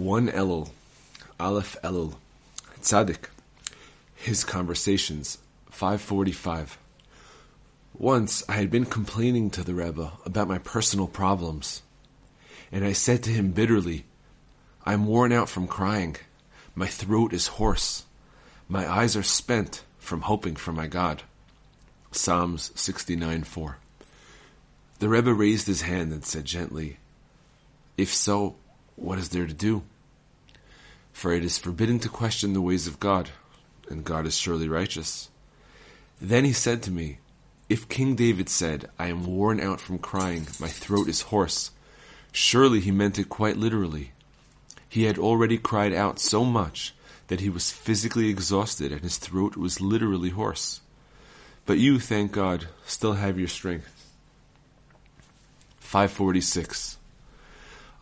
One Elul, Aleph Elul, Tzaddik, His Conversations, 545. Once I had been complaining to the Rebbe about my personal problems, and I said to him bitterly, I am worn out from crying. My throat is hoarse. My eyes are spent from hoping for my God. Psalms 69 4. The Rebbe raised his hand and said gently, If so, what is there to do? For it is forbidden to question the ways of God, and God is surely righteous. Then he said to me, If King David said, I am worn out from crying, my throat is hoarse, surely he meant it quite literally. He had already cried out so much that he was physically exhausted and his throat was literally hoarse. But you, thank God, still have your strength. 546.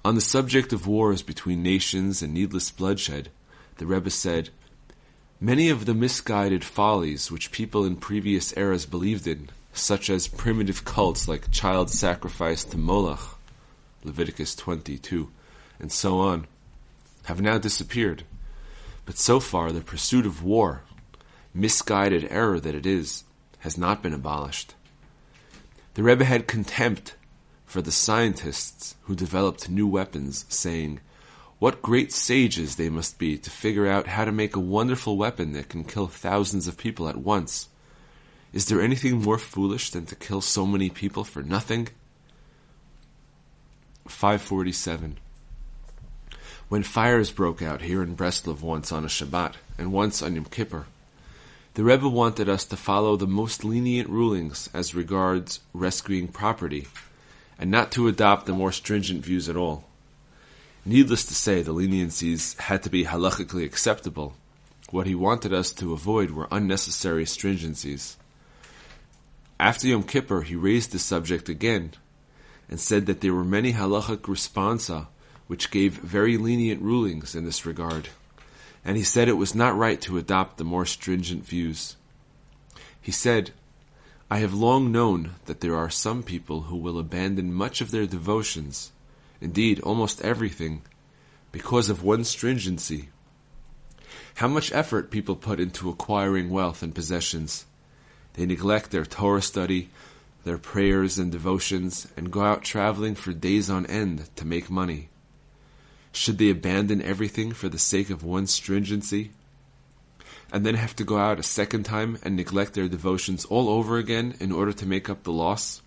On the subject of wars between nations and needless bloodshed, the Rebbe said, Many of the misguided follies which people in previous eras believed in, such as primitive cults like child sacrifice to Moloch, Leviticus 22, and so on, have now disappeared. But so far, the pursuit of war, misguided error that it is, has not been abolished. The Rebbe had contempt for the scientists who developed new weapons, saying, What great sages they must be to figure out how to make a wonderful weapon that can kill thousands of people at once. Is there anything more foolish than to kill so many people for nothing? 547. When fires broke out here in Breslov once on a Shabbat, and once on Yom Kippur, the Rebbe wanted us to follow the most lenient rulings as regards rescuing property and not to adopt the more stringent views at all. Needless to say, the leniencies had to be halachically acceptable. What he wanted us to avoid were unnecessary stringencies. After Yom Kippur, he raised the subject again and said that there were many halachic responsa which gave very lenient rulings in this regard, and he said it was not right to adopt the more stringent views. He said, I have long known that there are some people who will abandon much of their devotions, indeed almost everything, because of one stringency. How much effort people put into acquiring wealth and possessions. They neglect their Torah study, their prayers and devotions, and go out traveling for days on end to make money. Should they abandon everything for the sake of one stringency? And then have to go out a second time and neglect their devotions all over again in order to make up the loss?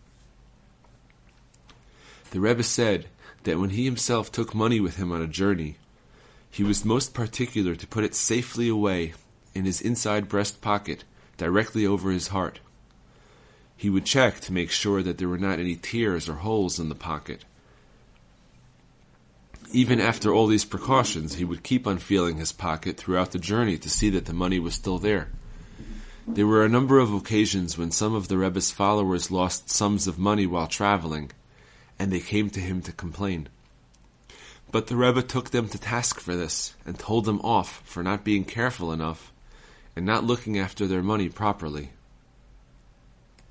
The Rebbe said that when he himself took money with him on a journey, he was most particular to put it safely away in his inside breast pocket, directly over his heart. He would check to make sure that there were not any tears or holes in the pocket, even after all these precautions, he would keep on feeling his pocket throughout the journey to see that the money was still there. There were a number of occasions when some of the Rebbe's followers lost sums of money while traveling, and they came to him to complain. But the Rebbe took them to task for this, and told them off for not being careful enough and not looking after their money properly.